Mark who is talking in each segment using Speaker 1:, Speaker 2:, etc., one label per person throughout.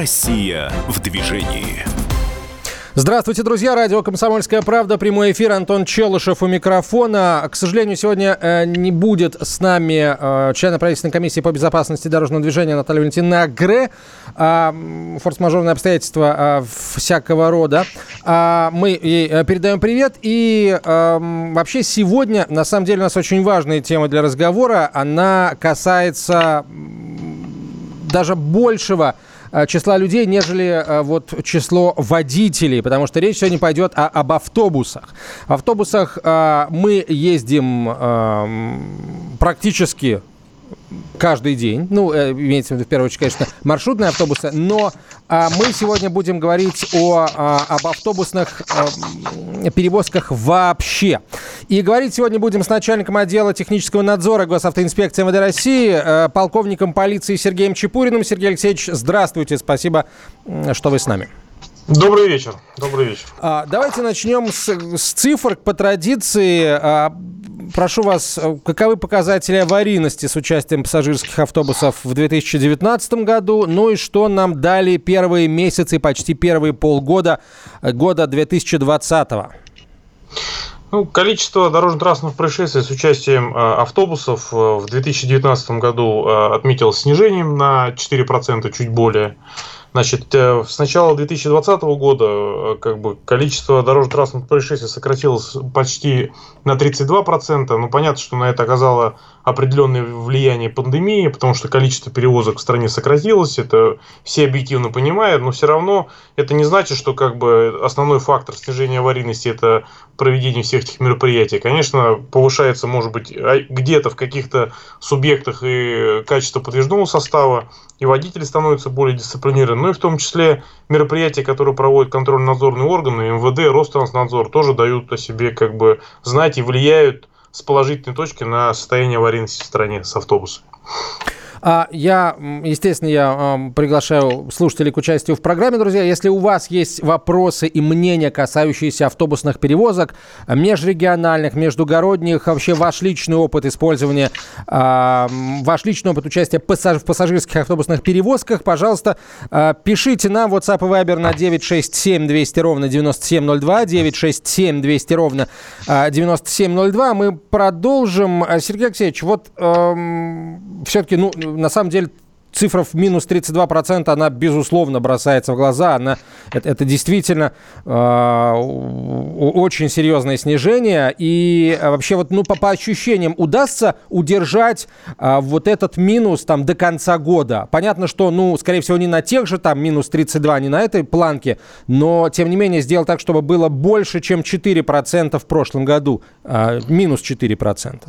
Speaker 1: Россия в движении.
Speaker 2: Здравствуйте, друзья. Радио «Комсомольская правда». Прямой эфир. Антон Челышев у микрофона. К сожалению, сегодня э, не будет с нами э, члена правительственной комиссии по безопасности дорожного движения Наталья Валентиновна Гре. Э, форс-мажорные обстоятельства э, всякого рода. Э, мы ей э, передаем привет. И э, вообще сегодня, на самом деле, у нас очень важная тема для разговора. Она касается даже большего числа людей, нежели э, вот число водителей, потому что речь сегодня пойдет о, об автобусах. В автобусах э, мы ездим практически каждый день. Ну, э, имеется в виду, в первую очередь, конечно, маршрутные автобусы. Но а, мы сегодня будем говорить о, а, об автобусных а, перевозках вообще. И говорить сегодня будем с начальником отдела технического надзора Госавтоинспекции МВД России, а, полковником полиции Сергеем Чепуриным. Сергей Алексеевич, здравствуйте. Спасибо, что вы с нами.
Speaker 3: Добрый вечер. Добрый вечер.
Speaker 2: А, давайте начнем с, с цифр по традиции. А, прошу вас, каковы показатели аварийности с участием пассажирских автобусов в 2019 году? Ну и что нам дали первые месяцы, почти первые полгода года 2020?
Speaker 3: Ну, количество дорожно-транспортных происшествий с участием э, автобусов э, в 2019 году э, отметилось снижением на 4%, чуть более. Значит, э, с начала 2020 года э, как бы, количество дорожно-транспортных происшествий сократилось почти на 32%. Ну, понятно, что на это оказало определенное влияние пандемии, потому что количество перевозок в стране сократилось, это все объективно понимают, но все равно это не значит, что как бы основной фактор снижения аварийности это проведение всех этих мероприятий. Конечно, повышается, может быть, а, где-то в каких-то субъектах и качество подвижного состава, и водители становятся более дисциплинированы, ну и в том числе мероприятия, которые проводят контрольно-надзорные органы, МВД, Ространснадзор, тоже дают о себе как бы знать и влияют с положительной точки на состояние аварийности в стране с автобусами.
Speaker 2: А я, естественно, я приглашаю слушателей к участию в программе, друзья. Если у вас есть вопросы и мнения, касающиеся автобусных перевозок, межрегиональных, междугородних, вообще ваш личный опыт использования, ваш личный опыт участия в пассажирских автобусных перевозках, пожалуйста, а, пишите нам WhatsApp и Viber на 967 200 ровно 9702, 967 200 ровно 9702. Мы продолжим. Сергей Алексеевич, вот эм, все-таки, ну, на самом деле цифра в минус 32%, она, безусловно, бросается в глаза. Она, это, это действительно э, очень серьезное снижение. И э, вообще, вот, ну, по, по ощущениям, удастся удержать э, вот этот минус там до конца года. Понятно, что, ну, скорее всего, не на тех же там минус 32, не на этой планке, но, тем не менее, сделать так, чтобы было больше, чем 4% в прошлом году. Э, минус 4%.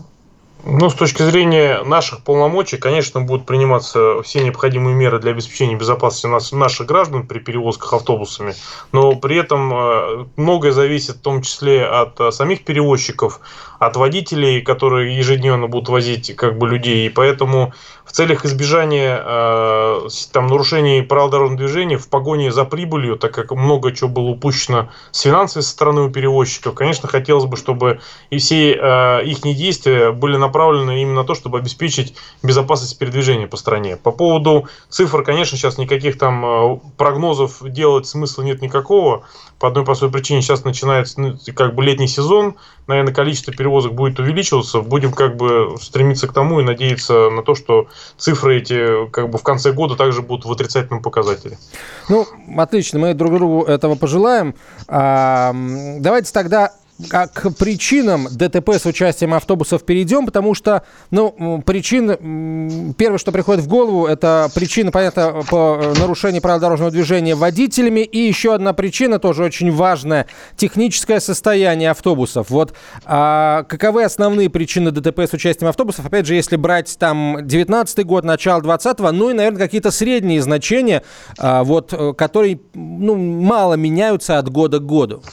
Speaker 3: Ну, с точки зрения наших полномочий, конечно, будут приниматься все необходимые меры для обеспечения безопасности нас, наших граждан при перевозках автобусами, но при этом э, многое зависит в том числе от э, самих перевозчиков, от водителей, которые ежедневно будут возить как бы людей, и поэтому в целях избежания э, там, нарушений правил дорожного движения в погоне за прибылью, так как много чего было упущено с финансовой стороны у перевозчиков, конечно, хотелось бы, чтобы и все э, их действия были направлены именно на то, чтобы обеспечить безопасность передвижения по стране. По поводу цифр, конечно, сейчас никаких там э, прогнозов делать смысла нет никакого. По одной простой причине сейчас начинается ну, как бы летний сезон, наверное, количество перевозок будет увеличиваться. Будем как бы стремиться к тому и надеяться на то, что цифры эти как бы в конце года также будут в отрицательном показателе.
Speaker 2: Ну, отлично, мы друг другу этого пожелаем. А, давайте тогда а к причинам ДТП с участием автобусов перейдем, потому что, ну, причин, первое, что приходит в голову, это причина, понятно, по э, нарушению правил дорожного движения водителями, и еще одна причина, тоже очень важная, техническое состояние автобусов. Вот а каковы основные причины ДТП с участием автобусов? Опять же, если брать там 19 год, начало 20-го, ну и, наверное, какие-то средние значения, а, вот, э, которые, ну, мало меняются от года к году.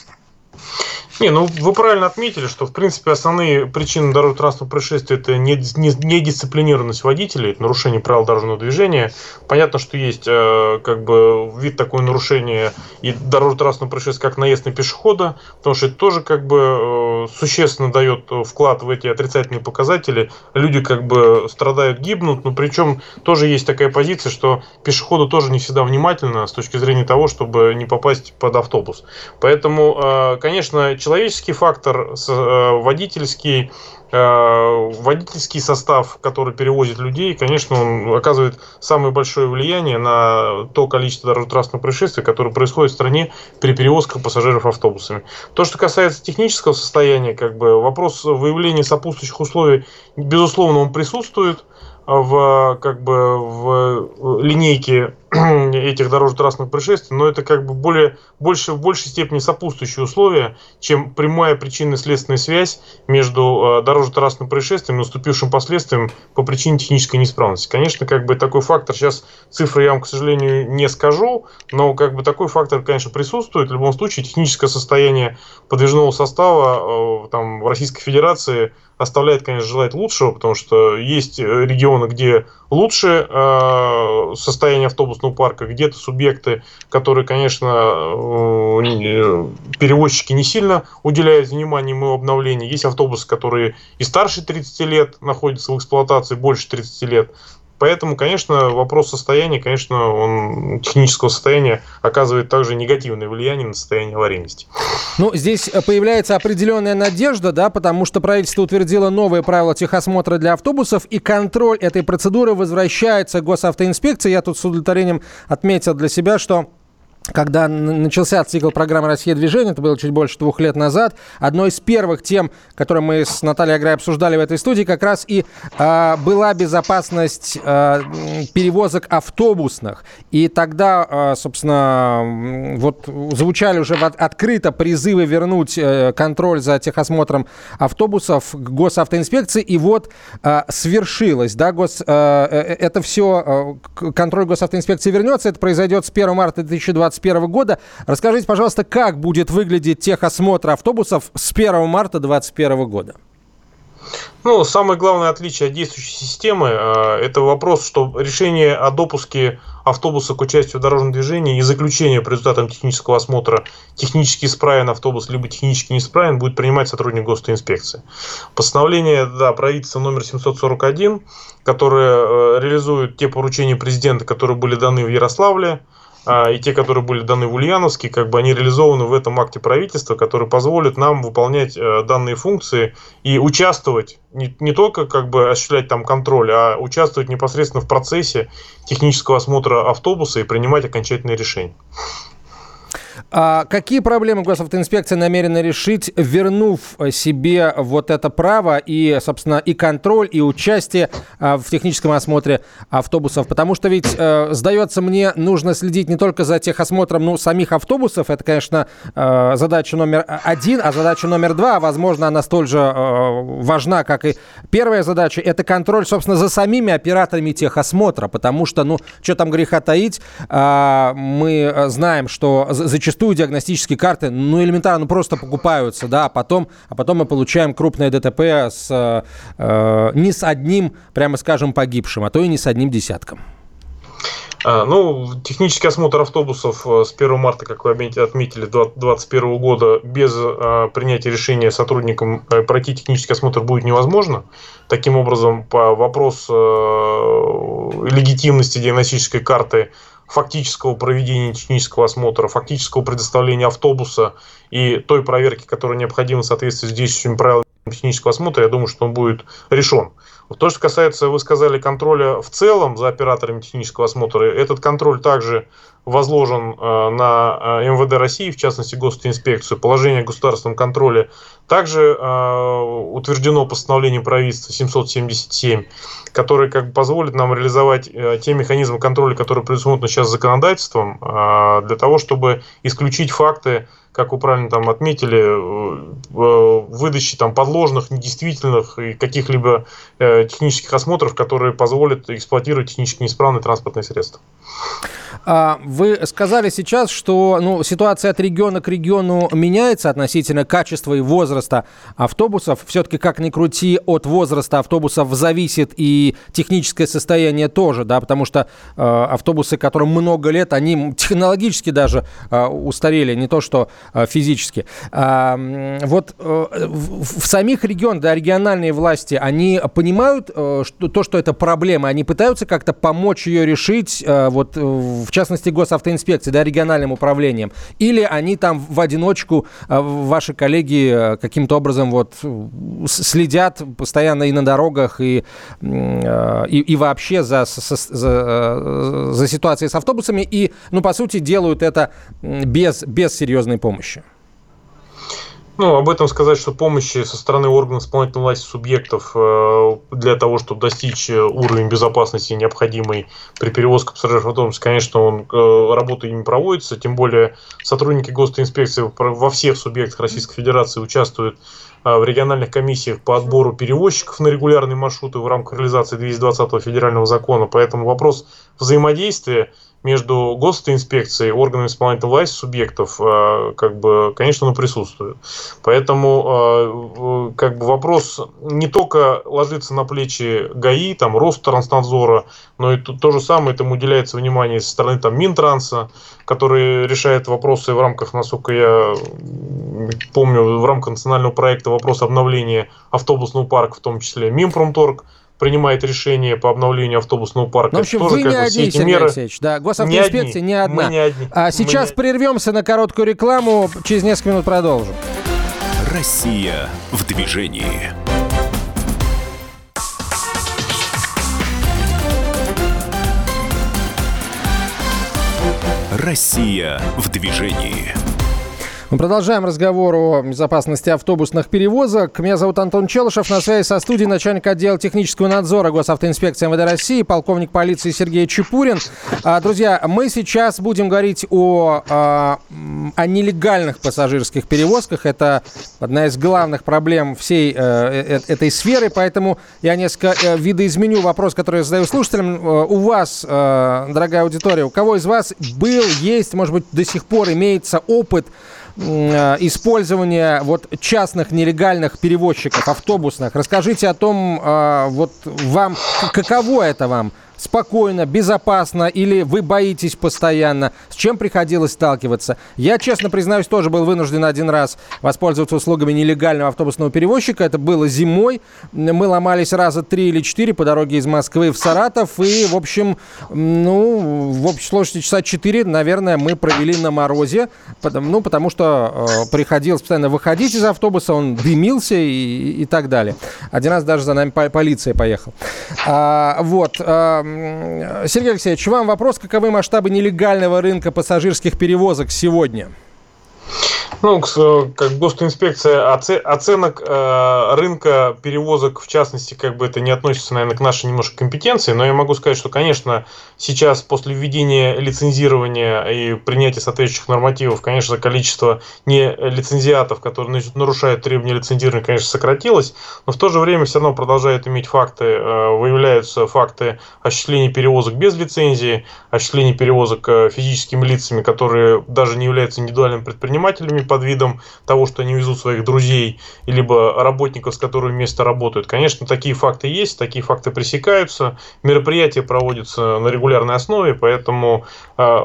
Speaker 3: Не, ну вы правильно отметили, что в принципе основные причины дорожно-транспортного происшествия это недисциплинированность водителей, это нарушение правил дорожного движения. Понятно, что есть э, как бы вид такое нарушения и дорожно-транспортного происшествия, как наезд на пешехода, потому что это тоже как бы э, существенно дает вклад в эти отрицательные показатели. Люди как бы страдают, гибнут, но причем тоже есть такая позиция, что пешеходу тоже не всегда внимательно с точки зрения того, чтобы не попасть под автобус. Поэтому, конечно, человеческий фактор, водительский, Э, водительский состав, который перевозит людей, конечно, он оказывает самое большое влияние на то количество дорожно-транспортных происшествий, которые происходят в стране при перевозках пассажиров автобусами. То, что касается технического состояния, как бы вопрос выявления сопутствующих условий, безусловно, он присутствует в, как бы, в линейке этих дорожно-транспортных происшествий, но это как бы более, больше, в большей степени сопутствующие условия, чем прямая причинно-следственная связь между э, дорожно-транспортным происшествием и наступившим последствием по причине технической неисправности. Конечно, как бы такой фактор, сейчас цифры я вам, к сожалению, не скажу, но как бы такой фактор, конечно, присутствует. В любом случае, техническое состояние подвижного состава э, там, в Российской Федерации оставляет, конечно, желать лучшего, потому что есть регионы, где лучше э, состояние автобусного парка, где-то субъекты, которые, конечно, э, перевозчики не сильно уделяют внимание ему обновлению. Есть автобусы, которые и старше 30 лет находятся в эксплуатации, больше 30 лет. Поэтому, конечно, вопрос состояния, конечно, он технического состояния оказывает также негативное влияние на состояние аварийности.
Speaker 2: Ну, здесь э, появляется определенная надежда, да, потому что правительство утвердило новые правила техосмотра для автобусов, и контроль этой процедуры возвращается госавтоинспекции. Я тут с удовлетворением отметил для себя, что когда начался цикл программы «Россия движение», это было чуть больше двух лет назад, одной из первых тем, которые мы с Натальей Аграй обсуждали в этой студии, как раз и э, была безопасность э, перевозок автобусных. И тогда, э, собственно, вот звучали уже открыто призывы вернуть э, контроль за техосмотром автобусов к госавтоинспекции, и вот э, свершилось, да, гос, э, это все, э, контроль госавтоинспекции вернется, это произойдет с 1 марта 2020 2021 года. Расскажите, пожалуйста, как будет выглядеть техосмотр автобусов с 1 марта 2021 года?
Speaker 3: Ну, самое главное отличие от действующей системы э, – это вопрос, что решение о допуске автобуса к участию в дорожном движении и заключение по результатам технического осмотра технически исправен автобус, либо технически неисправен, будет принимать сотрудник госинспекции. Постановление да, правительства номер 741, которое э, реализует те поручения президента, которые были даны в Ярославле, а, и те, которые были даны в Ульяновске, как бы они реализованы в этом акте правительства, который позволит нам выполнять э, данные функции и участвовать, не, не только как бы осуществлять там контроль, а участвовать непосредственно в процессе технического осмотра автобуса и принимать окончательные решения.
Speaker 2: А какие проблемы госавтоинспекция намерена решить, вернув себе вот это право и, собственно, и контроль, и участие а, в техническом осмотре автобусов? Потому что ведь, э, сдается мне, нужно следить не только за техосмотром ну, самих автобусов, это, конечно, э, задача номер один, а задача номер два, возможно, она столь же э, важна, как и первая задача, это контроль, собственно, за самими операторами техосмотра, потому что, ну, что там греха таить, э, мы знаем, что зачастую зачастую диагностические карты, ну, элементарно просто покупаются, да, а потом, а потом мы получаем крупное ДТП с, э, не с одним, прямо скажем, погибшим, а то и не с одним десятком.
Speaker 3: А, ну, технический осмотр автобусов э, с 1 марта, как вы отметили, 2021 года без а, принятия решения сотрудникам э, пройти технический осмотр будет невозможно. Таким образом, по вопросу легитимности диагностической карты фактического проведения технического осмотра, фактического предоставления автобуса и той проверки, которая необходима в соответствии с действующими правилами технического осмотра, я думаю, что он будет решен. То, что касается, вы сказали, контроля в целом за операторами технического осмотра, этот контроль также возложен э, на э, МВД России, в частности Госинспекцию, положение о государственном контроле. Также э, утверждено постановлением правительства 777, которое как бы позволит нам реализовать те механизмы контроля, которые предусмотрены сейчас законодательством, для того, чтобы исключить факты как вы правильно там отметили, выдачи там подложных, недействительных и каких-либо технических осмотров, которые позволят эксплуатировать технически неисправные транспортные средства.
Speaker 2: А, вы сказали сейчас, что ну, ситуация от региона к региону меняется относительно качества и возраста автобусов. Все-таки, как ни крути, от возраста автобусов зависит и техническое состояние тоже, да, потому что э, автобусы, которым много лет, они технологически даже э, устарели, не то что э, физически. Э, вот э, в, в самих регионах, да, региональные власти, они понимают э, что, то, что это проблема, они пытаются как-то помочь ее решить, э, вот в частности госавтоинспекции, да, региональным управлением, или они там в одиночку, э, ваши коллеги э, каким-то образом вот следят постоянно и на дорогах, и, э, и, и вообще за, за, за, за ситуацией с автобусами, и, ну, по сути, делают это без, без серьезной помощи.
Speaker 3: Ну, об этом сказать, что помощи со стороны органов исполнительной власти субъектов э, для того, чтобы достичь э, уровень безопасности, необходимый при перевозке пассажиров в конечно, он, э, работа ими проводится, тем более сотрудники госинспекции во всех субъектах Российской Федерации участвуют в региональных комиссиях по отбору перевозчиков на регулярные маршруты в рамках реализации 220 федерального закона, поэтому вопрос взаимодействия между госинспекцией, органами исполнительной власти субъектов, э, как бы, конечно, он присутствует. Поэтому, э, как бы, вопрос не только ложится на плечи ГАИ, там, Ространснадзора, но и то, же самое этому уделяется внимание со стороны там, Минтранса, который решает вопросы в рамках, насколько я помню, в рамках национального проекта вопрос обновления автобусного парка, в том числе Минпромторг, принимает решение по обновлению автобусного парка.
Speaker 2: Ну, в общем, вы не одни, Сергей меры... Алексеевич. Да, госавтоинспекция не, не одна. Мы не одни. А сейчас не... прервемся на короткую рекламу. Через несколько минут продолжим.
Speaker 1: Россия в движении. Россия в движении.
Speaker 2: Мы продолжаем разговор о безопасности автобусных перевозок. Меня зовут Антон Челышев. На связи со студией начальник отдела технического надзора госавтоинспекции МВД России, полковник полиции Сергей Чепурин. А, друзья, мы сейчас будем говорить о, о, о нелегальных пассажирских перевозках. Это одна из главных проблем всей э, э, этой сферы, поэтому я несколько э, видоизменю вопрос, который я задаю слушателям. Э, у вас, э, дорогая аудитория, у кого из вас был, есть, может быть, до сих пор имеется опыт Э, использования вот частных нелегальных перевозчиков автобусных. Расскажите о том, э, вот вам, каково это вам? Спокойно, безопасно или вы боитесь постоянно? С чем приходилось сталкиваться? Я, честно признаюсь, тоже был вынужден один раз воспользоваться услугами нелегального автобусного перевозчика. Это было зимой. Мы ломались раза три или четыре по дороге из Москвы в Саратов. И, в общем, ну, в общей сложности часа четыре, наверное, мы провели на морозе. Ну, потому что э, приходилось постоянно выходить из автобуса, он дымился и, и так далее. Один раз даже за нами полиция поехала. А, вот. А, Сергей Алексеевич, вам вопрос, каковы масштабы нелегального рынка пассажирских перевозок сегодня?
Speaker 3: Ну, как госинспекция оценок э, рынка перевозок, в частности, как бы это не относится, наверное, к нашей немножко компетенции, но я могу сказать, что, конечно, сейчас после введения лицензирования и принятия соответствующих нормативов, конечно, количество не лицензиатов, которые нарушают требования лицензирования, конечно, сократилось, но в то же время все равно продолжают иметь факты, э, выявляются факты осуществления перевозок без лицензии, осуществления перевозок э, физическими лицами, которые даже не являются индивидуальными предпринимателями, под видом того, что они везут своих друзей, либо работников, с которыми вместе работают. Конечно, такие факты есть, такие факты пресекаются, мероприятия проводятся на регулярной основе, поэтому э,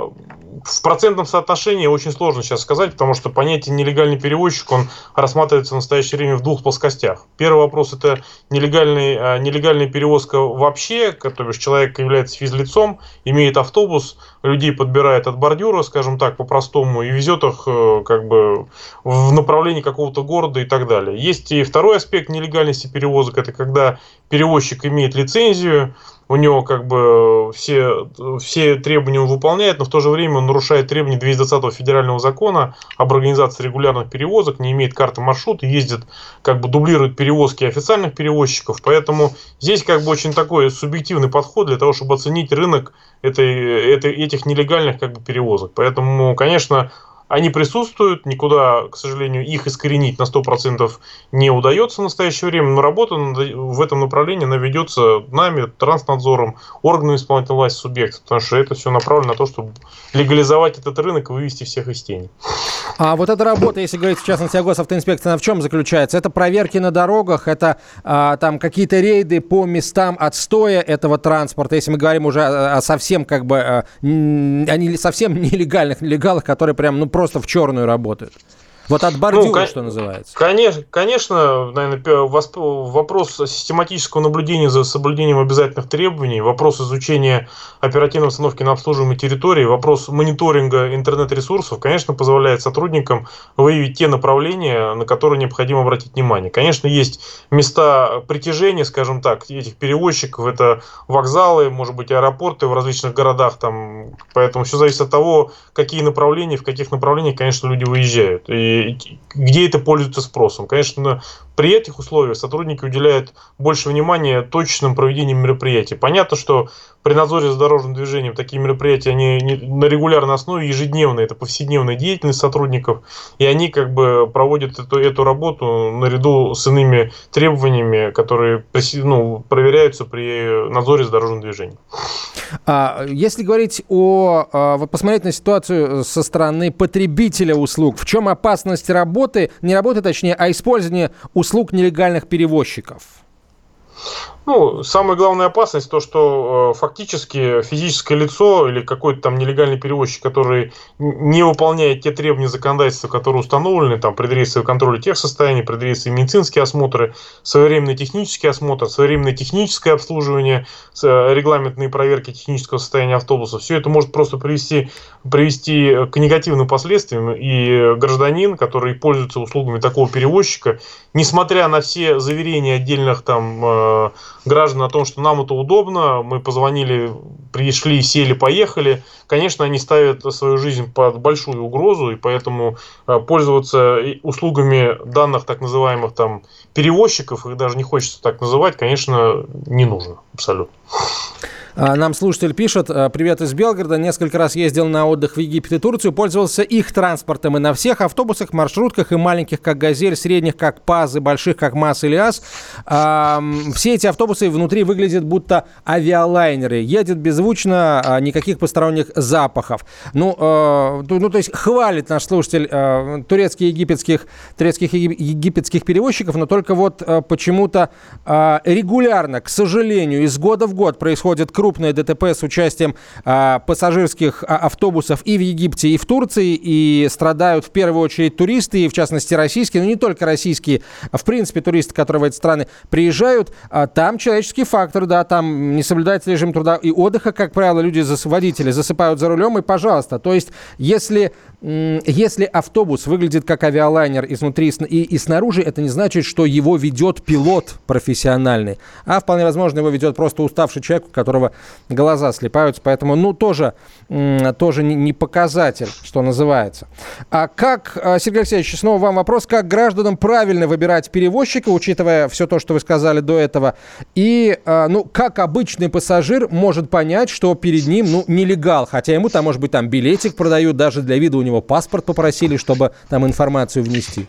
Speaker 3: в процентном соотношении очень сложно сейчас сказать, потому что понятие нелегальный перевозчик, он рассматривается в настоящее время в двух плоскостях. Первый вопрос – это нелегальный, э, нелегальная перевозка вообще, то есть человек является физлицом, имеет автобус, людей подбирает от бордюра, скажем так, по-простому, и везет их э, как бы в направлении какого-то города и так далее. Есть и второй аспект нелегальности перевозок, это когда перевозчик имеет лицензию, у него как бы все, все требования он выполняет, но в то же время он нарушает требования 220 федерального закона об организации регулярных перевозок, не имеет карты маршрута, ездит, как бы дублирует перевозки официальных перевозчиков. Поэтому здесь как бы очень такой субъективный подход для того, чтобы оценить рынок этой, этой, этих нелегальных как бы перевозок. Поэтому, конечно, они присутствуют, никуда, к сожалению, их искоренить на 100% не удается в настоящее время, но работа в этом направлении она ведется нами, транснадзором, органами исполнительной власти субъектов, потому что это все направлено на то, чтобы легализовать этот рынок и вывести всех из тени.
Speaker 2: А вот эта работа, если говорить в частности о госавтоинспекции, она в чем заключается? Это проверки на дорогах, это а, там какие-то рейды по местам отстоя этого транспорта, если мы говорим уже о, о совсем как бы, а, о совсем нелегальных нелегалах, которые прям ну просто в черную работают. Вот от бордюра, ну, что называется.
Speaker 3: Конечно, конечно, наверное, вопрос систематического наблюдения за соблюдением обязательных требований, вопрос изучения оперативной обстановки на обслуживаемой территории, вопрос мониторинга интернет-ресурсов, конечно, позволяет сотрудникам выявить те направления, на которые необходимо обратить внимание. Конечно, есть места притяжения, скажем так, этих перевозчиков, это вокзалы, может быть, аэропорты в различных городах, там, поэтому все зависит от того, какие направления, в каких направлениях, конечно, люди выезжают. И где это пользуется спросом. Конечно, при этих условиях сотрудники уделяют больше внимания точным проведению мероприятий. Понятно, что при надзоре за дорожным движением такие мероприятия, они на регулярной основе, ежедневно, это повседневная деятельность сотрудников, и они как бы проводят эту, эту работу наряду с иными требованиями, которые ну, проверяются при надзоре за дорожным движением.
Speaker 2: А, если говорить о... А, вот посмотреть на ситуацию со стороны потребителя услуг, в чем опасность работы, не работы точнее, а использования услуг нелегальных перевозчиков?
Speaker 3: Ну, самая главная опасность то, что э, фактически физическое лицо или какой-то там нелегальный перевозчик, который не выполняет те требования законодательства, которые установлены, там, предрейсовый контроль тех состояний, предрейсовые медицинские осмотры, своевременный технический осмотр, своевременное техническое обслуживание, э, регламентные проверки технического состояния автобуса, все это может просто привести, привести к негативным последствиям, и гражданин, который пользуется услугами такого перевозчика, несмотря на все заверения отдельных там э, граждан о том, что нам это удобно, мы позвонили, пришли, сели, поехали, конечно, они ставят свою жизнь под большую угрозу, и поэтому э, пользоваться услугами данных так называемых там перевозчиков, их даже не хочется так называть, конечно, не нужно абсолютно.
Speaker 2: А, нам слушатель пишет, «А, привет из Белгорода, несколько раз ездил на отдых в Египет и Турцию, пользовался их транспортом и на всех автобусах, маршрутках и маленьких, как «Газель», средних, как «ПАЗ» и больших, как «МАЗ» или «АЗ». Все эти автобусы внутри выглядят будто авиалайнеры. Едет беззвучно, а, никаких посторонних запахов. Ну, ну то есть хвалит наш слушатель турецких египетских, турецких египетских перевозчиков, но только вот почему-то регулярно, к сожалению, из года в год происходит крупное ДТП с участием а, пассажирских а, автобусов и в Египте, и в Турции, и страдают в первую очередь туристы, и в частности российские, но не только российские, а в принципе туристы, которые в эти страны приезжают, а, там человеческий фактор, да, там не соблюдается режим труда и отдыха, как правило, люди, водители засыпают за рулем, и пожалуйста, то есть если если автобус выглядит как авиалайнер изнутри и, и снаружи, это не значит, что его ведет пилот профессиональный, а вполне возможно его ведет просто уставший человек, у которого глаза слепаются, поэтому, ну, тоже, тоже не показатель, что называется. А как, а, Сергей Алексеевич, снова вам вопрос, как гражданам правильно выбирать перевозчика, учитывая все то, что вы сказали до этого, и, а, ну, как обычный пассажир может понять, что перед ним, ну, нелегал, хотя ему там, может быть, там билетик продают, даже для вида у него него паспорт попросили, чтобы там информацию внести?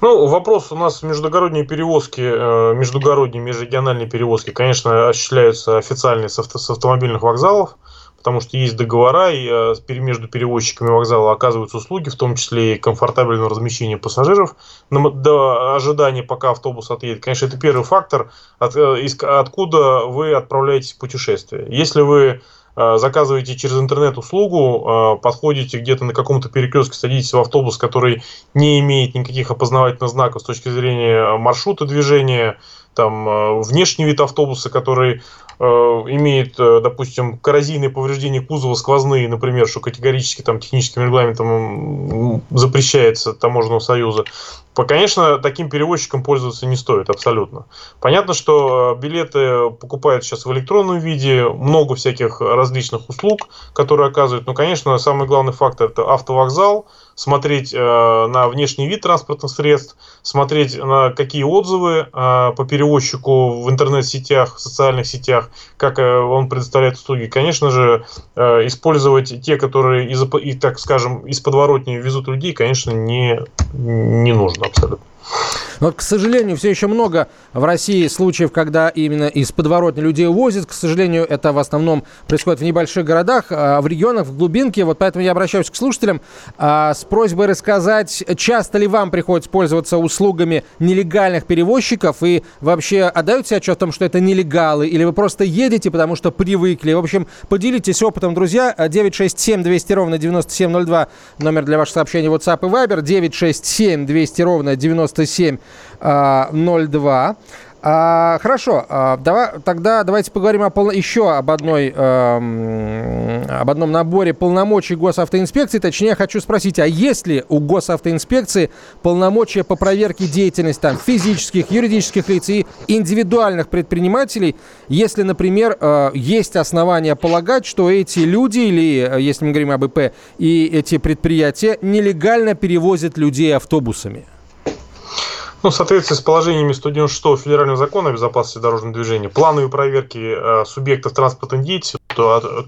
Speaker 3: Ну, вопрос у нас междугородние перевозки, э, междугородние, межрегиональные перевозки, конечно, осуществляются официально с, авто, с автомобильных вокзалов, потому что есть договора, и э, между перевозчиками вокзала оказываются услуги, в том числе и комфортабельного размещения пассажиров до ожидания, пока автобус отъедет. Конечно, это первый фактор, от, э, откуда вы отправляетесь в путешествие. Если вы Э, заказываете через интернет услугу, э, подходите где-то на каком-то перекрестке, садитесь в автобус, который не имеет никаких опознавательных знаков с точки зрения маршрута движения, там э, внешний вид автобуса, который э, имеет, допустим, коррозийные повреждения кузова сквозные, например, что категорически там техническим регламентом запрещается таможенного союза, Конечно, таким перевозчиком пользоваться не стоит абсолютно. Понятно, что билеты покупают сейчас в электронном виде, много всяких различных услуг, которые оказывают. Но, конечно, самый главный фактор – это автовокзал, смотреть э, на внешний вид транспортных средств, смотреть на какие отзывы э, по перевозчику в интернет-сетях, в социальных сетях, как э, он предоставляет услуги. Конечно же, э, использовать те, которые, из, и, так скажем, из подворотни везут людей, конечно, не, не нужно абсолютно.
Speaker 2: Но, к сожалению, все еще много в России случаев, когда именно из подворотни людей увозят. К сожалению, это в основном происходит в небольших городах, а в регионах, в глубинке. Вот поэтому я обращаюсь к слушателям а, с просьбой рассказать, часто ли вам приходится пользоваться услугами нелегальных перевозчиков и вообще отдаете себе отчет о том, что это нелегалы, или вы просто едете, потому что привыкли. В общем, поделитесь опытом, друзья. 967 200 ровно 9702 номер для ваших сообщений WhatsApp и Viber. 967 200 ровно 97 02. А, хорошо, а, давай, тогда давайте поговорим о пол... еще об, одной, э, об одном наборе полномочий госавтоинспекции. Точнее, хочу спросить, а есть ли у госавтоинспекции полномочия по проверке деятельности там, физических, юридических лиц и индивидуальных предпринимателей, если, например, э, есть основания полагать, что эти люди, или э, если мы говорим об ИП, и эти предприятия нелегально перевозят людей автобусами?
Speaker 3: Ну, в соответствии с положениями 196 Федерального закона о безопасности дорожного движения, плановые проверки э, субъектов транспортной деятельности,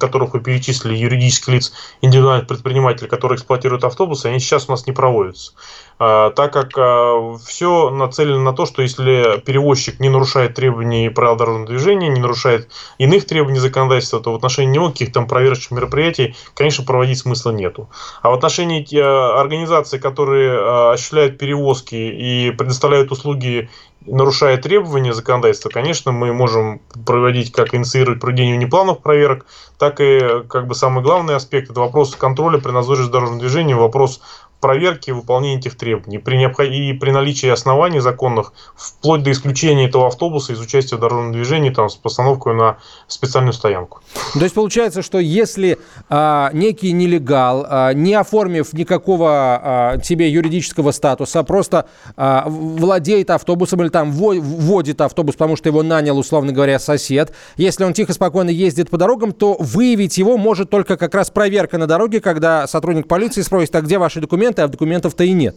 Speaker 3: которых вы перечислили, юридических лиц, индивидуальных предпринимателей, которые эксплуатируют автобусы, они сейчас у нас не проводятся. Э, так как э, все нацелено на то, что если перевозчик не нарушает требований правил дорожного движения, не нарушает иных требований законодательства, то в отношении него каких-то там проверочных мероприятий, конечно, проводить смысла нету. А в отношении организаций, которые осуществляют перевозки и предоставляют услуги, нарушая требования законодательства, конечно, мы можем проводить, как инициировать проведение неплановых проверок, так и, как бы, самый главный аспект – это вопрос контроля при надзоре за дорожным движением, вопрос проверки выполнения этих требований при необход... и при наличии оснований законных, вплоть до исключения этого автобуса из участия в дорожном движении там, с постановкой на специальную стоянку.
Speaker 2: То есть получается, что если а, некий нелегал, а, не оформив никакого а, тебе юридического статуса, просто а, владеет автобусом или там вводит автобус, потому что его нанял, условно говоря, сосед, если он тихо, спокойно ездит по дорогам, то выявить его может только как раз проверка на дороге, когда сотрудник полиции спросит, а где ваши документы, документы, а документов-то и нет.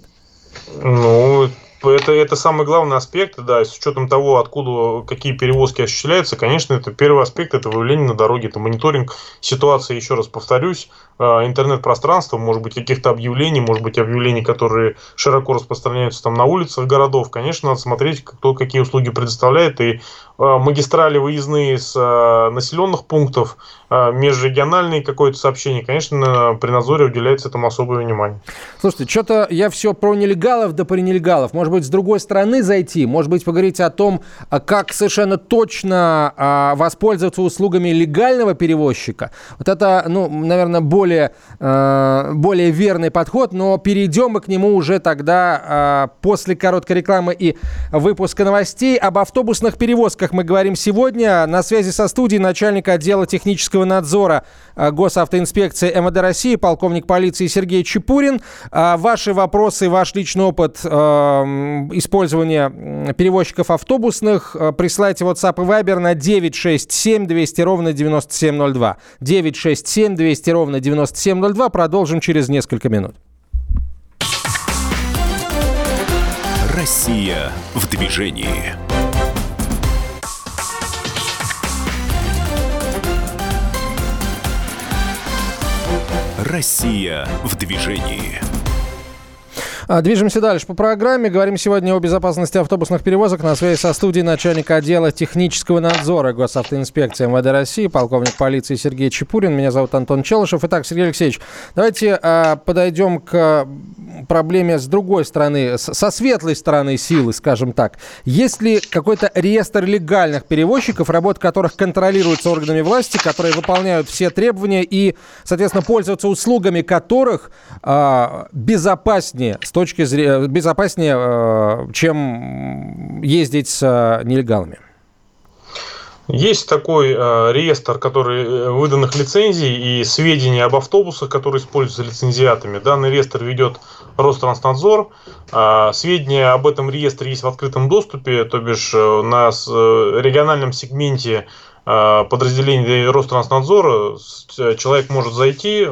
Speaker 3: Ну, это, это самый главный аспект, да, с учетом того, откуда какие перевозки осуществляются, конечно, это первый аспект, это выявление на дороге, это мониторинг ситуации, еще раз повторюсь, интернет-пространства, может быть, каких-то объявлений, может быть, объявлений, которые широко распространяются там на улицах городов, конечно, надо смотреть, кто какие услуги предоставляет, и а, магистрали выездные с а, населенных пунктов, межрегиональные какое-то сообщение, конечно, при надзоре уделяется этому особое внимание.
Speaker 2: Слушайте, что-то я все про нелегалов да про нелегалов. Может быть, с другой стороны зайти, может быть, поговорить о том, как совершенно точно воспользоваться услугами легального перевозчика. Вот это, ну, наверное, более более, э, более верный подход, но перейдем мы к нему уже тогда э, после короткой рекламы и выпуска новостей. Об автобусных перевозках мы говорим сегодня. На связи со студией начальник отдела технического надзора э, госавтоинспекции МВД России, полковник полиции Сергей Чепурин. Ваши вопросы, ваш личный опыт использования перевозчиков автобусных присылайте WhatsApp и Viber на 967 200 ровно 9702. 967 200 ровно 9702. 9702. Продолжим через несколько минут.
Speaker 1: Россия в движении. Россия в движении.
Speaker 2: А, движемся дальше по программе. Говорим сегодня о безопасности автобусных перевозок. На связи со студией начальника отдела технического надзора госавтоинспекции МВД России, полковник полиции Сергей Чепурин. Меня зовут Антон Челышев. Итак, Сергей Алексеевич, давайте а, подойдем к проблеме с другой стороны, со светлой стороны силы, скажем так. Есть ли какой-то реестр легальных перевозчиков, работа которых контролируется органами власти, которые выполняют все требования и, соответственно, пользуются услугами которых а, безопаснее с точки зрения безопаснее, э, чем ездить с э, нелегалами?
Speaker 3: Есть такой э, реестр, который э, выданных лицензий и сведений об автобусах, которые используются лицензиатами. Данный реестр ведет Ространснадзор. Э, сведения об этом реестре есть в открытом доступе, то бишь э, на э, региональном сегменте Э, подразделение Ространснадзора э, человек может зайти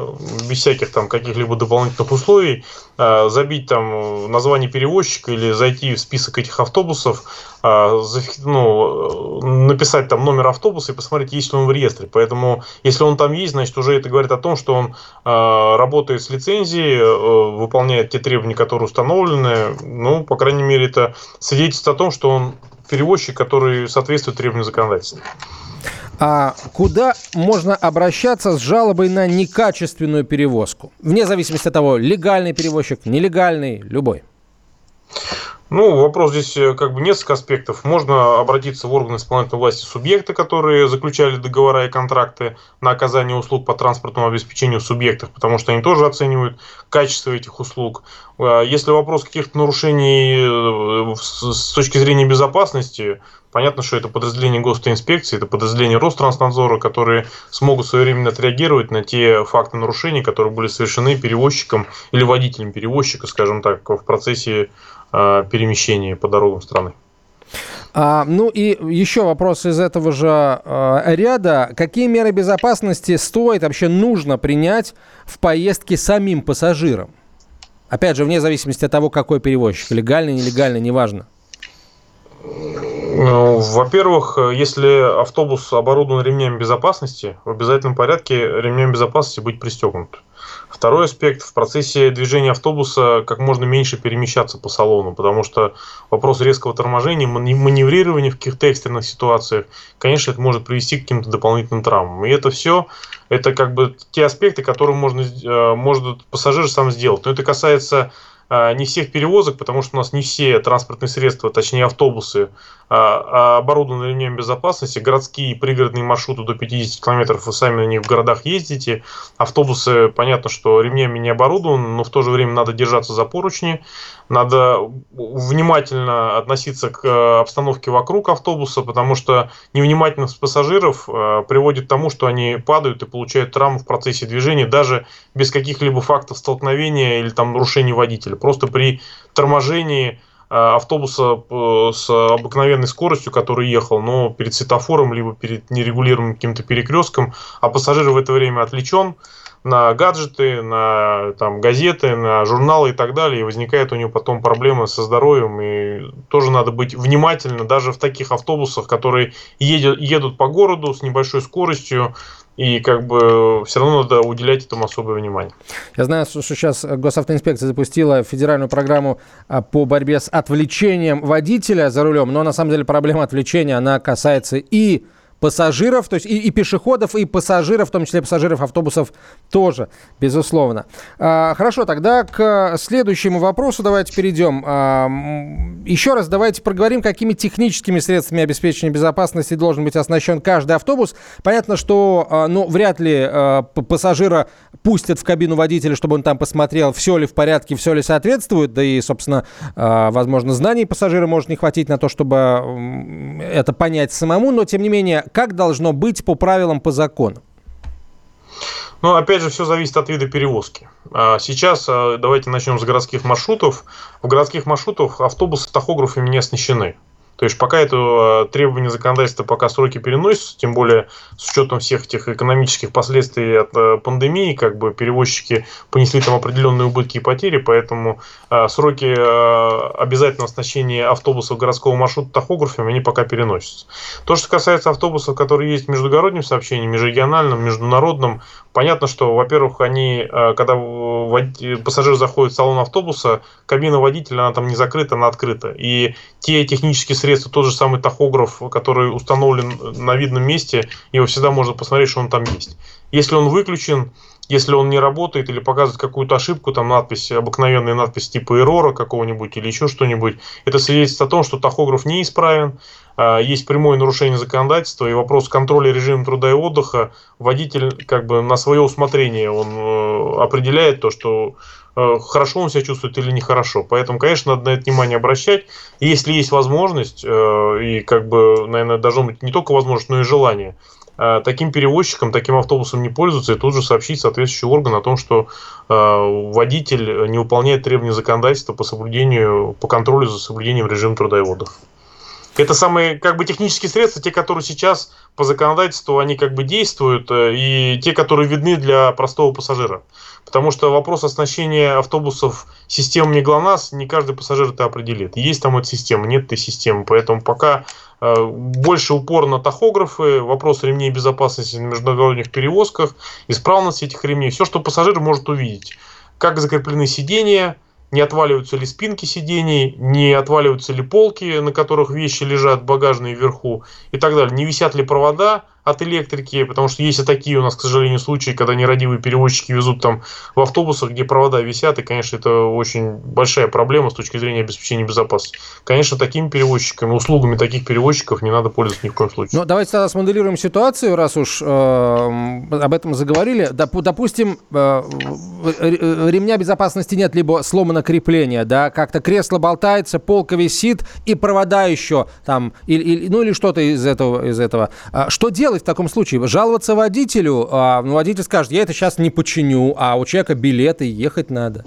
Speaker 3: без всяких там каких-либо дополнительных условий, э, забить там название перевозчика или зайти в список этих автобусов, ну, написать там номер автобуса и посмотреть, есть ли он в реестре. Поэтому, если он там есть, значит, уже это говорит о том, что он работает с лицензией, выполняет те требования, которые установлены. Ну, по крайней мере, это свидетельствует о том, что он перевозчик, который соответствует требованиям законодательства.
Speaker 2: А куда можно обращаться с жалобой на некачественную перевозку? Вне зависимости от того, легальный перевозчик, нелегальный, любой.
Speaker 3: Ну, вопрос здесь э, как бы несколько аспектов. Можно обратиться в органы исполнительной власти субъекта, которые заключали договора и контракты на оказание услуг по транспортному обеспечению субъектов, потому что они тоже оценивают качество этих услуг. А если вопрос каких-то нарушений э, с точки зрения безопасности, Понятно, что это подразделение госинспекции, это подразделение Ространснадзора, которые смогут своевременно отреагировать на те факты нарушений, которые были совершены перевозчиком или водителем перевозчика, скажем так, в процессе э, перемещения по дорогам страны.
Speaker 2: А, ну и еще вопрос из этого же э, ряда. Какие меры безопасности стоит, вообще нужно принять в поездке самим пассажирам? Опять же, вне зависимости от того, какой перевозчик, легальный, нелегальный, неважно.
Speaker 3: Ну, во-первых, если автобус оборудован ремнем безопасности, в обязательном порядке ремнем безопасности быть пристегнут. Второй аспект, в процессе движения автобуса как можно меньше перемещаться по салону, потому что вопрос резкого торможения, маневрирования в каких-то экстренных ситуациях, конечно, это может привести к каким-то дополнительным травмам. И это все, это как бы те аспекты, которые можно, э, может пассажир сам сделать. Но это касается не всех перевозок, потому что у нас не все транспортные средства, точнее автобусы, а, а оборудованы ремнем безопасности. Городские и пригородные маршруты до 50 километров вы сами на них в городах ездите. Автобусы, понятно, что ремнями не оборудованы, но в то же время надо держаться за поручни. Надо внимательно относиться к э, обстановке вокруг автобуса, потому что невнимательность пассажиров э, приводит к тому, что они падают и получают травму в процессе движения, даже без каких-либо фактов столкновения или там нарушений водителя. Просто при торможении э, автобуса с обыкновенной скоростью, который ехал, но перед светофором, либо перед нерегулируемым каким-то перекрестком, а пассажир в это время отвлечен, на гаджеты, на там, газеты, на журналы и так далее, и возникает у него потом проблемы со здоровьем, и тоже надо быть внимательно, даже в таких автобусах, которые едет, едут по городу с небольшой скоростью, и как бы все равно надо уделять этому особое внимание.
Speaker 2: Я знаю, что сейчас госавтоинспекция запустила федеральную программу а, по борьбе с отвлечением водителя за рулем, но на самом деле проблема отвлечения, она касается и пассажиров, то есть и, и пешеходов, и пассажиров, в том числе пассажиров автобусов тоже, безусловно. А, хорошо, тогда к следующему вопросу давайте перейдем. А, еще раз давайте проговорим, какими техническими средствами обеспечения безопасности должен быть оснащен каждый автобус. Понятно, что а, ну, вряд ли а, пассажира пустят в кабину водителя, чтобы он там посмотрел, все ли в порядке, все ли соответствует, да и, собственно, а, возможно, знаний пассажира может не хватить на то, чтобы это понять самому, но, тем не менее, как должно быть по правилам, по закону?
Speaker 3: Ну, опять же, все зависит от вида перевозки. А сейчас а, давайте начнем с городских маршрутов. В городских маршрутах автобусы тахографами не оснащены. То есть пока это э, требование законодательства, пока сроки переносятся, тем более с учетом всех этих экономических последствий от э, пандемии, как бы перевозчики понесли там определенные убытки и потери, поэтому э, сроки обязательного оснащения автобусов городского маршрута тахографами, они пока переносятся. То, что касается автобусов, которые есть в междугороднем сообщении, межрегиональном, международном, понятно, что, во-первых, они, когда пассажир заходит в салон автобуса, кабина водителя, она там не закрыта, она открыта. И те технические средства, тот же самый тахограф, который установлен на видном месте, его всегда можно посмотреть, что он там есть. Если он выключен, если он не работает или показывает какую-то ошибку, там надпись, обыкновенная надпись типа эрора какого-нибудь или еще что-нибудь, это свидетельствует о том, что тахограф неисправен, а, есть прямое нарушение законодательства и вопрос контроля режима труда и отдыха водитель как бы на свое усмотрение он э, определяет то, что э, хорошо он себя чувствует или нехорошо. Поэтому, конечно, надо на это внимание обращать. Если есть возможность, э, и как бы, наверное, должно быть не только возможность, но и желание, таким перевозчиком, таким автобусом не пользоваться и тут же сообщить соответствующий орган о том, что водитель не выполняет требования законодательства по соблюдению, по контролю за соблюдением режима труда и отдыха. Это самые как бы технические средства, те, которые сейчас по законодательству они как бы действуют, э, и те, которые видны для простого пассажира. Потому что вопрос оснащения автобусов системами ГЛОНАСС не каждый пассажир это определит. Есть там эта система, нет этой системы. Поэтому пока э, больше упор на тахографы, вопрос ремней безопасности на международных перевозках, исправность этих ремней, все, что пассажир может увидеть. Как закреплены сидения, не отваливаются ли спинки сидений, не отваливаются ли полки, на которых вещи лежат, багажные вверху и так далее, не висят ли провода, от электрики, потому что есть и такие у нас, к сожалению, случаи, когда нерадивые перевозчики везут там в автобусах, где провода висят, и, конечно, это очень большая проблема с точки зрения обеспечения безопасности. Конечно, такими перевозчиками, услугами таких перевозчиков не надо пользоваться ни в коем случае.
Speaker 2: Ну, давайте тогда смоделируем ситуацию, раз уж э, об этом заговорили. Доп, допустим, э, ремня безопасности нет, либо сломано крепление, да, как-то кресло болтается, полка висит, и провода еще там, или, ну или что-то из этого, из этого. А что делать? Делать в таком случае? Жаловаться водителю? А, ну, водитель скажет, я это сейчас не починю, а у человека билеты, ехать надо.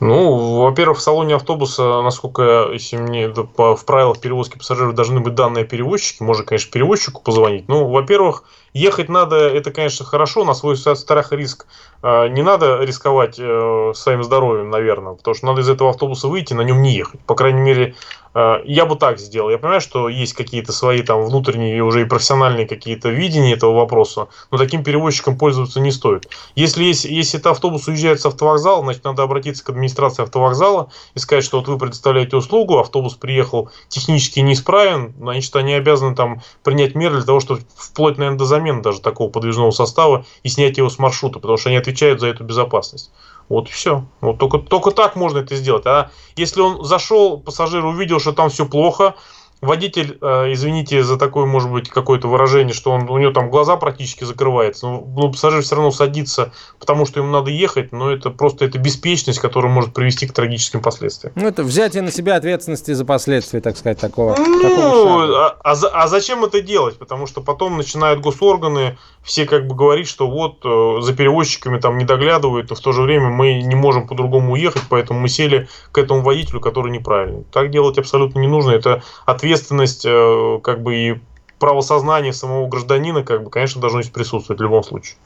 Speaker 3: Ну, во-первых, в салоне автобуса, насколько, если мне в правилах перевозки пассажиров должны быть данные перевозчики, можно, конечно, перевозчику позвонить. Ну, во-первых, ехать надо, это, конечно, хорошо, на свой страх и риск. А, не надо рисковать э, своим здоровьем, наверное, потому что надо из этого автобуса выйти, на нем не ехать. По крайней мере, Э, я бы так сделал. Я понимаю, что есть какие-то свои там внутренние уже и профессиональные какие-то видения этого вопроса, но таким перевозчиком пользоваться не стоит. Если, есть, если это автобус уезжает с автовокзала, значит, надо обратиться к администрации автовокзала и сказать, что вот вы предоставляете услугу, автобус приехал технически неисправен, значит, они обязаны там принять меры для того, чтобы вплоть, наверное, до замены даже такого подвижного состава и снять его с маршрута, потому что они отвечают за эту безопасность. Вот все. Вот только, только так можно это сделать. А если он зашел, пассажир увидел, что там все плохо, водитель, э, извините за такое, может быть, какое-то выражение, что он, у него там глаза практически закрываются, но, но пассажир все равно садится, потому что ему надо ехать, но это просто это беспечность, которая может привести к трагическим последствиям.
Speaker 2: Ну, это взятие на себя ответственности за последствия, так сказать, такого.
Speaker 3: Ну, такого а, а, а зачем это делать? Потому что потом начинают госорганы все как бы говорить, что вот э, за перевозчиками там не доглядывают, но в то же время мы не можем по-другому уехать, поэтому мы сели к этому водителю, который неправильный. Так делать абсолютно не нужно. Это ответственность ответственность, э, как бы и правосознание самого гражданина, как бы, конечно, должно здесь присутствовать в любом случае.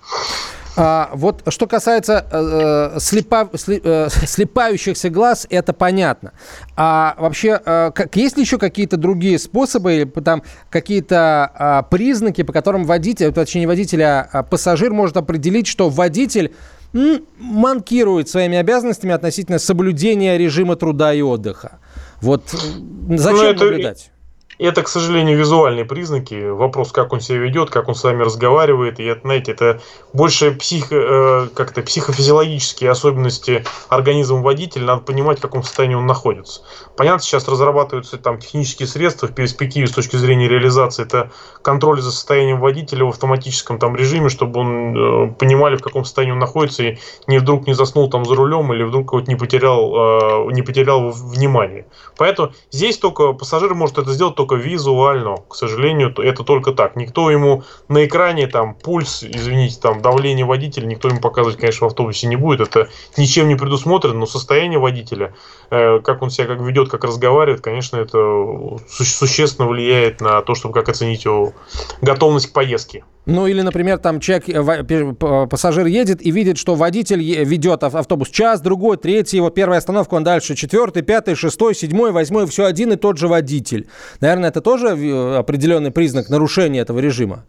Speaker 2: А, вот что касается э, слепа, слеп, э, слепающихся глаз, это понятно. А вообще, э, как, есть ли еще какие-то другие способы, там какие-то э, признаки, по которым водитель, точнее не водитель, а, а пассажир может определить, что водитель манкирует своими обязанностями относительно соблюдения режима труда и отдыха. Вот зачем ну, это, наблюдать?
Speaker 3: Это, к сожалению, визуальные признаки. Вопрос, как он себя ведет, как он с вами разговаривает. И это, знаете, это больше психо, э, как-то психофизиологические особенности организма водителя. Надо понимать, в каком состоянии он находится. Понятно, сейчас разрабатываются там технические средства в перспективе с точки зрения реализации. Это контроль за состоянием водителя в автоматическом там режиме, чтобы он э, понимали, в каком состоянии он находится и не вдруг не заснул там за рулем или вдруг вот не потерял, э, не потерял внимание. Поэтому здесь только пассажир может это сделать только только визуально. К сожалению, это только так. Никто ему на экране там пульс, извините, там давление водителя, никто ему показывать, конечно, в автобусе не будет. Это ничем не предусмотрено, но состояние водителя, э, как он себя как ведет, как разговаривает, конечно, это существенно влияет на то, чтобы как оценить его готовность к поездке.
Speaker 2: Ну или, например, там человек, э, пассажир едет и видит, что водитель ведет автобус час, другой, третий, его первая остановка, он дальше четвертый, пятый, шестой, седьмой, восьмой, все один и тот же водитель. Наверное, это тоже э, определенный признак нарушения этого режима.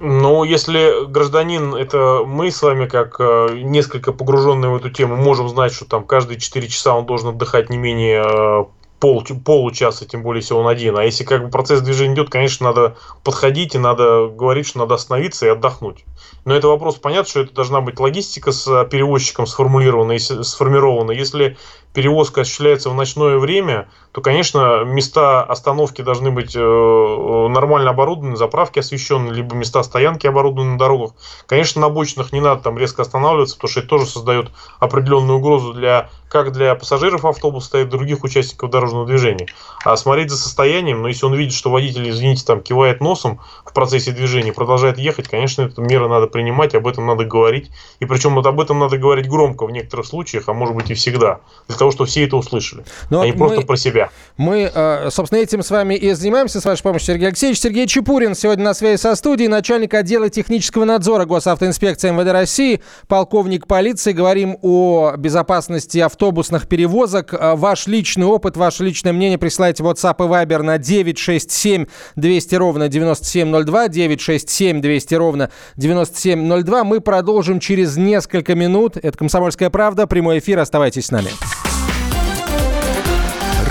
Speaker 3: Ну, если гражданин, это мы с вами, как э, несколько погруженные в эту тему, можем знать, что там каждые 4 часа он должен отдыхать не менее пол, получаса, тем более, если он один. А если как бы процесс движения идет, конечно, надо подходить и надо говорить, что надо остановиться и отдохнуть. Но это вопрос, понятно, что это должна быть логистика с перевозчиком сформулирована сформирована. Если перевозка осуществляется в ночное время, то, конечно, места остановки должны быть э, нормально оборудованы, заправки освещены, либо места стоянки оборудованы на дорогах. Конечно, на обочинах не надо там резко останавливаться, потому что это тоже создает определенную угрозу для как для пассажиров автобуса, так и других участников дорожного движения. А смотреть за состоянием, но если он видит, что водитель, извините, там кивает носом в процессе движения, продолжает ехать, конечно, эту меры надо принимать, об этом надо говорить. И причем вот об этом надо говорить громко в некоторых случаях, а может быть и всегда, для того, чтобы все это услышали, Но а не мы, просто про себя.
Speaker 2: Мы, э, собственно, этим с вами и занимаемся, с вашей помощью, Сергей Алексеевич. Сергей Чепурин сегодня на связи со студией, начальник отдела технического надзора Госавтоинспекции МВД России, полковник полиции. Говорим о безопасности авто автобусных перевозок. А, ваш личный опыт, ваше личное мнение присылайте в WhatsApp и Viber на 967 200 ровно 9702, 967 200 ровно 9702. Мы продолжим через несколько минут. Это «Комсомольская правда», прямой эфир. Оставайтесь с нами.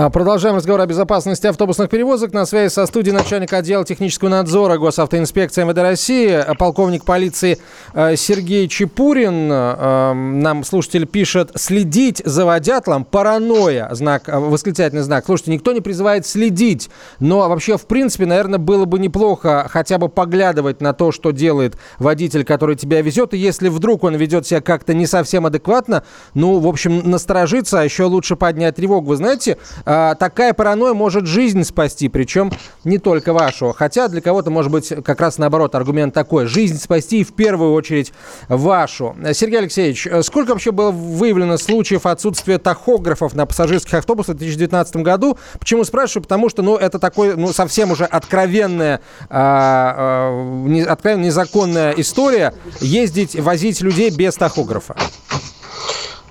Speaker 2: А, продолжаем разговор о безопасности автобусных перевозок. На связи со студией начальник отдела технического надзора Госавтоинспекции МВД России, а, полковник полиции а, Сергей Чепурин. Нам слушатель пишет, следить за водятлом, паранойя, знак, восклицательный знак. Слушайте, никто не призывает следить, но вообще, в принципе, наверное, было бы неплохо хотя бы поглядывать на то, что делает водитель, который тебя везет, и если вдруг он ведет себя как-то не совсем адекватно, ну, в общем, насторожиться, а еще лучше поднять тревогу. Вы знаете, такая паранойя может жизнь спасти, причем не только вашу. Хотя для кого-то может быть как раз наоборот аргумент такой. Жизнь спасти в первую очередь вашу. Сергей Алексеевич, сколько вообще было выявлено случаев отсутствия тахографов на пассажирских автобусах в 2019 году? Почему спрашиваю? Потому что ну, это такой ну, совсем уже откровенная, а, а, откровенно незаконная история ездить, возить людей без тахографа.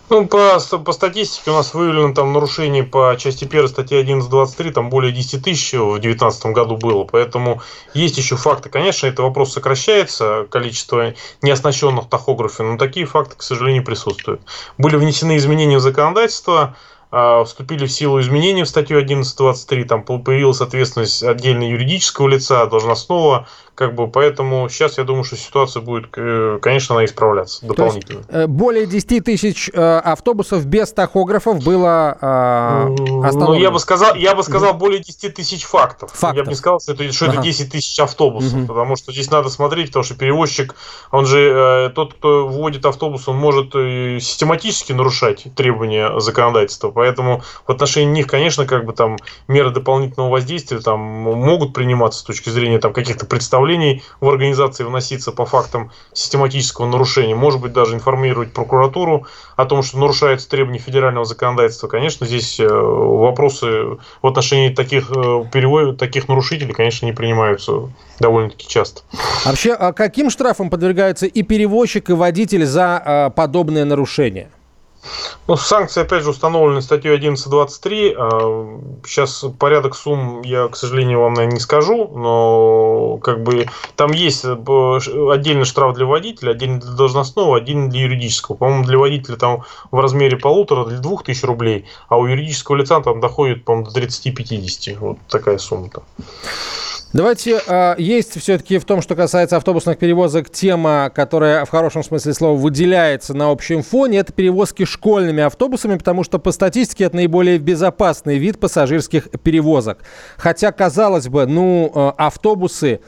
Speaker 3: Ну, по, по статистике у нас выявлено там нарушений по части 1 статьи 11.23, там более 10 тысяч в 2019 году было, поэтому есть еще факты. Конечно, это вопрос сокращается, количество неоснащенных тахографов, но такие факты, к сожалению, присутствуют. Были внесены изменения в законодательство, а, вступили в силу изменения в статью 11.23, там появилась ответственность отдельно юридического лица, должностного, как бы, поэтому сейчас я думаю, что ситуация будет, э, конечно, она исправляться дополнительно.
Speaker 2: есть, э, более 10 тысяч э, автобусов без тахографов было
Speaker 3: остановлено? Ну, я бы сказал, я бы сказал более 10 тысяч фактов. фактов. Я бы не сказал, что это, что ага. это 10 тысяч автобусов, угу. потому что здесь надо смотреть, потому что перевозчик, он же, тот, кто вводит автобус, он может систематически нарушать требования законодательства, поэтому в отношении них, конечно, как бы там меры дополнительного воздействия там могут приниматься с точки зрения там каких-то представлений постановлений в организации вноситься по фактам систематического нарушения, может быть, даже информировать прокуратуру о том, что нарушается требования федерального законодательства. Конечно, здесь э, вопросы в отношении таких, э, перевод, таких нарушителей, конечно, не принимаются довольно-таки часто.
Speaker 2: А вообще, а каким штрафом подвергаются и перевозчик, и водитель за а, подобное нарушение?
Speaker 3: Ну, санкции, опять же, установлены статьей 11.23. Сейчас а, порядок сумм я, к сожалению, вам, наверное, не скажу, но как бы там есть э, отдельный штраф для водителя, отдельный для должностного, отдельный для юридического. По-моему, для водителя там в размере полутора, для двух тысяч рублей, а у юридического лица там доходит, по-моему, до 30-50. Вот такая сумма там.
Speaker 2: Давайте, э, есть все-таки в том, что касается автобусных перевозок, тема, которая в хорошем смысле слова выделяется на общем фоне, это перевозки школьными автобусами, потому что по статистике это наиболее безопасный вид пассажирских перевозок. Хотя, казалось бы, ну, э, автобусы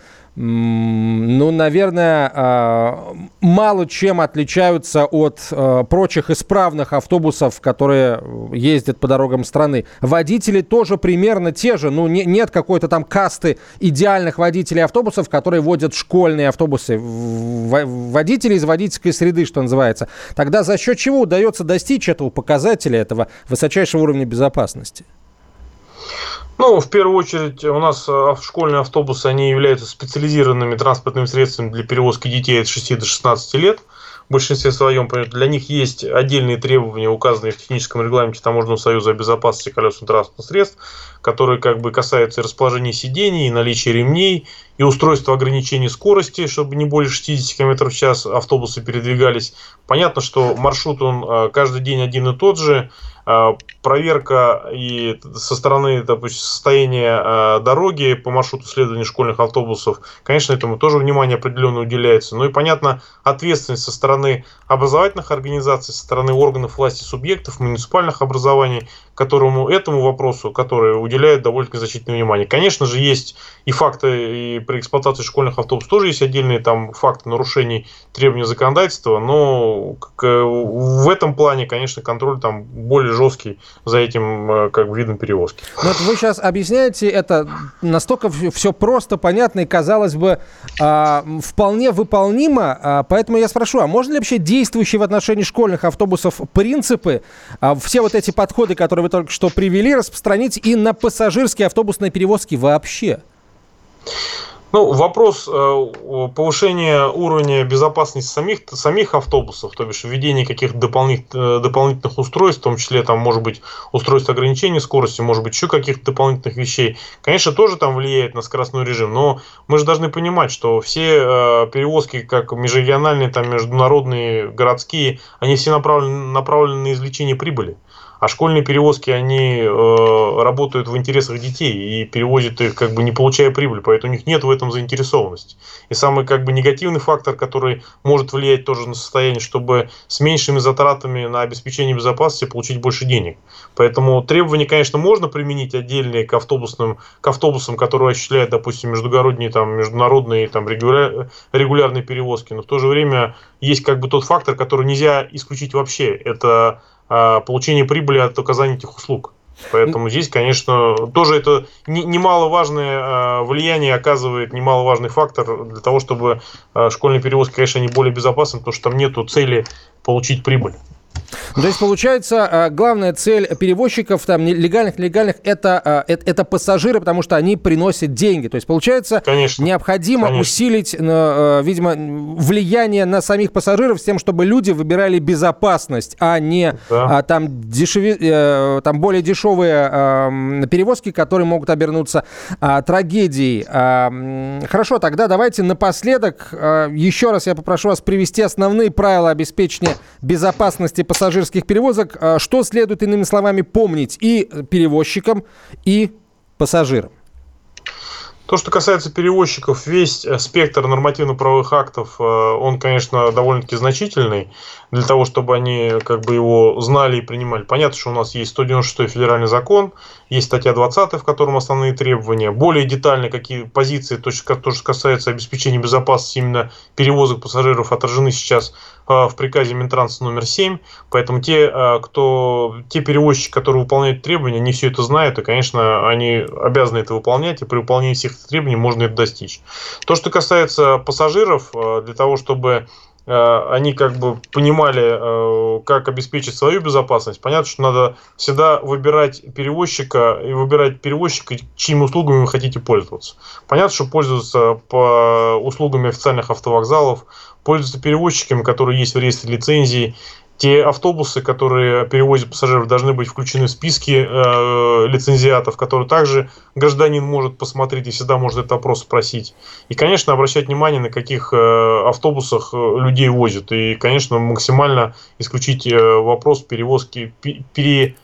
Speaker 2: ну, наверное, а, мало чем отличаются от а, прочих исправных автобусов, которые ездят по дорогам страны. Водители тоже примерно те же. Ну, нет какой-то там касты идеальных водителей автобусов, которые водят школьные автобусы. Водители из водительской среды, что называется. Тогда за счет чего удается достичь этого показателя, этого высочайшего уровня безопасности?
Speaker 3: Ну, в первую очередь, у нас э, школьные автобусы, они являются специализированными транспортными средствами для перевозки детей от 6 до 16 лет. в большинстве своем, для них есть отдельные требования, указанные в техническом регламенте Таможенного союза о безопасности колесных транспортных средств, которые как бы касаются расположения сидений, наличия ремней и устройства ограничения скорости, чтобы не более 60 км в час автобусы передвигались. Понятно, что маршрут он э, каждый день один и тот же, а, проверка и со стороны допустим, состояния а, дороги по маршруту следования школьных автобусов, конечно, этому тоже внимание определенно уделяется. Ну и, понятно, ответственность со стороны образовательных организаций, со стороны органов власти субъектов, муниципальных образований, которому этому вопросу, который уделяет довольно значительное внимание. Конечно же, есть и факты, и при эксплуатации школьных автобусов тоже есть отдельные там факты нарушений требований законодательства, но в этом плане, конечно, контроль там более жесткий за этим э, как бы видом перевозки.
Speaker 2: Но вот вы сейчас объясняете это настолько все просто, понятно и, казалось бы, а, вполне выполнимо. А, поэтому я спрошу, а можно ли вообще действующие в отношении школьных автобусов принципы, а, все вот эти подходы, которые вы только что привели, распространить и на пассажирские автобусные перевозки вообще?
Speaker 3: Ну, вопрос э, повышения уровня безопасности самих, самих автобусов, то бишь введение каких-то дополнительных, э, дополнительных устройств, в том числе там может быть устройство ограничения скорости, может быть еще каких-то дополнительных вещей, конечно, тоже там влияет на скоростной режим, но мы же должны понимать, что все э, перевозки, как межрегиональные, там международные, городские, они все направлены, направлены на извлечение прибыли. А школьные перевозки, они э, работают в интересах детей и перевозят их, как бы не получая прибыль, поэтому у них нет в этом заинтересованности. И самый как бы негативный фактор, который может влиять тоже на состояние, чтобы с меньшими затратами на обеспечение безопасности получить больше денег. Поэтому требования, конечно, можно применить отдельные к автобусным, к автобусам, которые осуществляют, допустим, междугородние, там, международные, там, регуляр, регулярные перевозки. Но в то же время есть как бы тот фактор, который нельзя исключить вообще. Это получения прибыли от оказания этих услуг. Поэтому здесь, конечно, тоже это немаловажное а, влияние оказывает, немаловажный фактор для того, чтобы а, школьные перевозки, конечно, они более безопасны, потому что там нету цели получить прибыль.
Speaker 2: То есть, получается, а, главная цель перевозчиков, там, легальных, нелегальных, это, а, это, это пассажиры, потому что они приносят деньги. То есть, получается, конечно, необходимо конечно. усилить, а, видимо, влияние на самих пассажиров с тем, чтобы люди выбирали безопасность, а не да. там, дешеве, э, там более дешевые перевозки, которые могут обернуться трагедией. Хорошо, тогда давайте напоследок еще раз я попрошу вас привести основные правила обеспечения безопасности пассажиров пассажирских перевозок, а, что следует, иными словами, помнить и перевозчикам, и пассажирам?
Speaker 3: То, что касается перевозчиков, весь э, спектр нормативно-правовых актов, э, он, конечно, довольно-таки значительный для того, чтобы они как бы его знали и принимали. Понятно, что у нас есть 196 федеральный закон, есть статья 20, в котором основные требования. Более детально какие позиции, то, что касается обеспечения безопасности именно перевозок пассажиров, отражены сейчас э, в приказе Минтранса номер 7. Поэтому те, кто, те перевозчики, которые выполняют требования, они все это знают, и, конечно, они обязаны это выполнять, и при выполнении всех требований можно это достичь. То, что касается пассажиров, э, для того, чтобы они как бы понимали, э, как обеспечить свою безопасность. Понятно, что надо всегда выбирать перевозчика и выбирать перевозчика, чьими услугами вы хотите пользоваться. Понятно, что пользоваться по услугами официальных автовокзалов, пользоваться перевозчиками, которые есть в реестре лицензии, те автобусы, которые перевозят пассажиров, должны быть включены в списки э, лицензиатов, которые также гражданин может посмотреть и всегда может этот вопрос спросить. И, конечно, обращать внимание, на каких э, автобусах э, людей возят. И, конечно, максимально исключить э, вопрос перевозки, пере,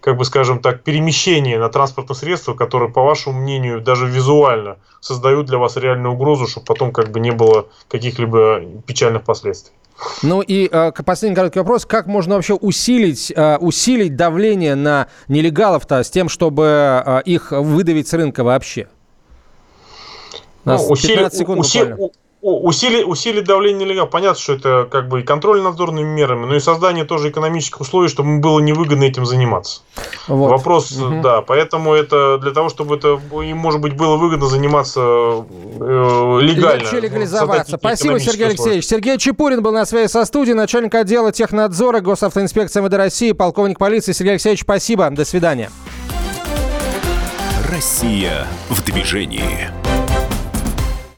Speaker 3: как бы скажем так, перемещения на транспортное средство, которые, по вашему мнению, даже визуально создают для вас реальную угрозу, чтобы потом как бы не было каких-либо печальных последствий.
Speaker 2: Ну и э, последний короткий вопрос. Как можно вообще усилить, э, усилить давление на нелегалов-то с тем, чтобы э, их выдавить с рынка вообще?
Speaker 3: У нас ну, 15 усили, секунд буквально усилить, усилить давление нелегалов. Понятно, что это как бы и контроль надзорными мерами, но и создание тоже экономических условий, чтобы было невыгодно этим заниматься. Вот. Вопрос, угу. да, поэтому это для того, чтобы это им, может быть, было выгодно заниматься э, легально.
Speaker 2: Легче легализоваться. Спасибо, Сергей Алексеевич. Сергей Чепурин был на связи со студией, начальник отдела технадзора Госавтоинспекции МВД России, полковник полиции. Сергей Алексеевич, спасибо. До свидания.
Speaker 1: Россия в движении.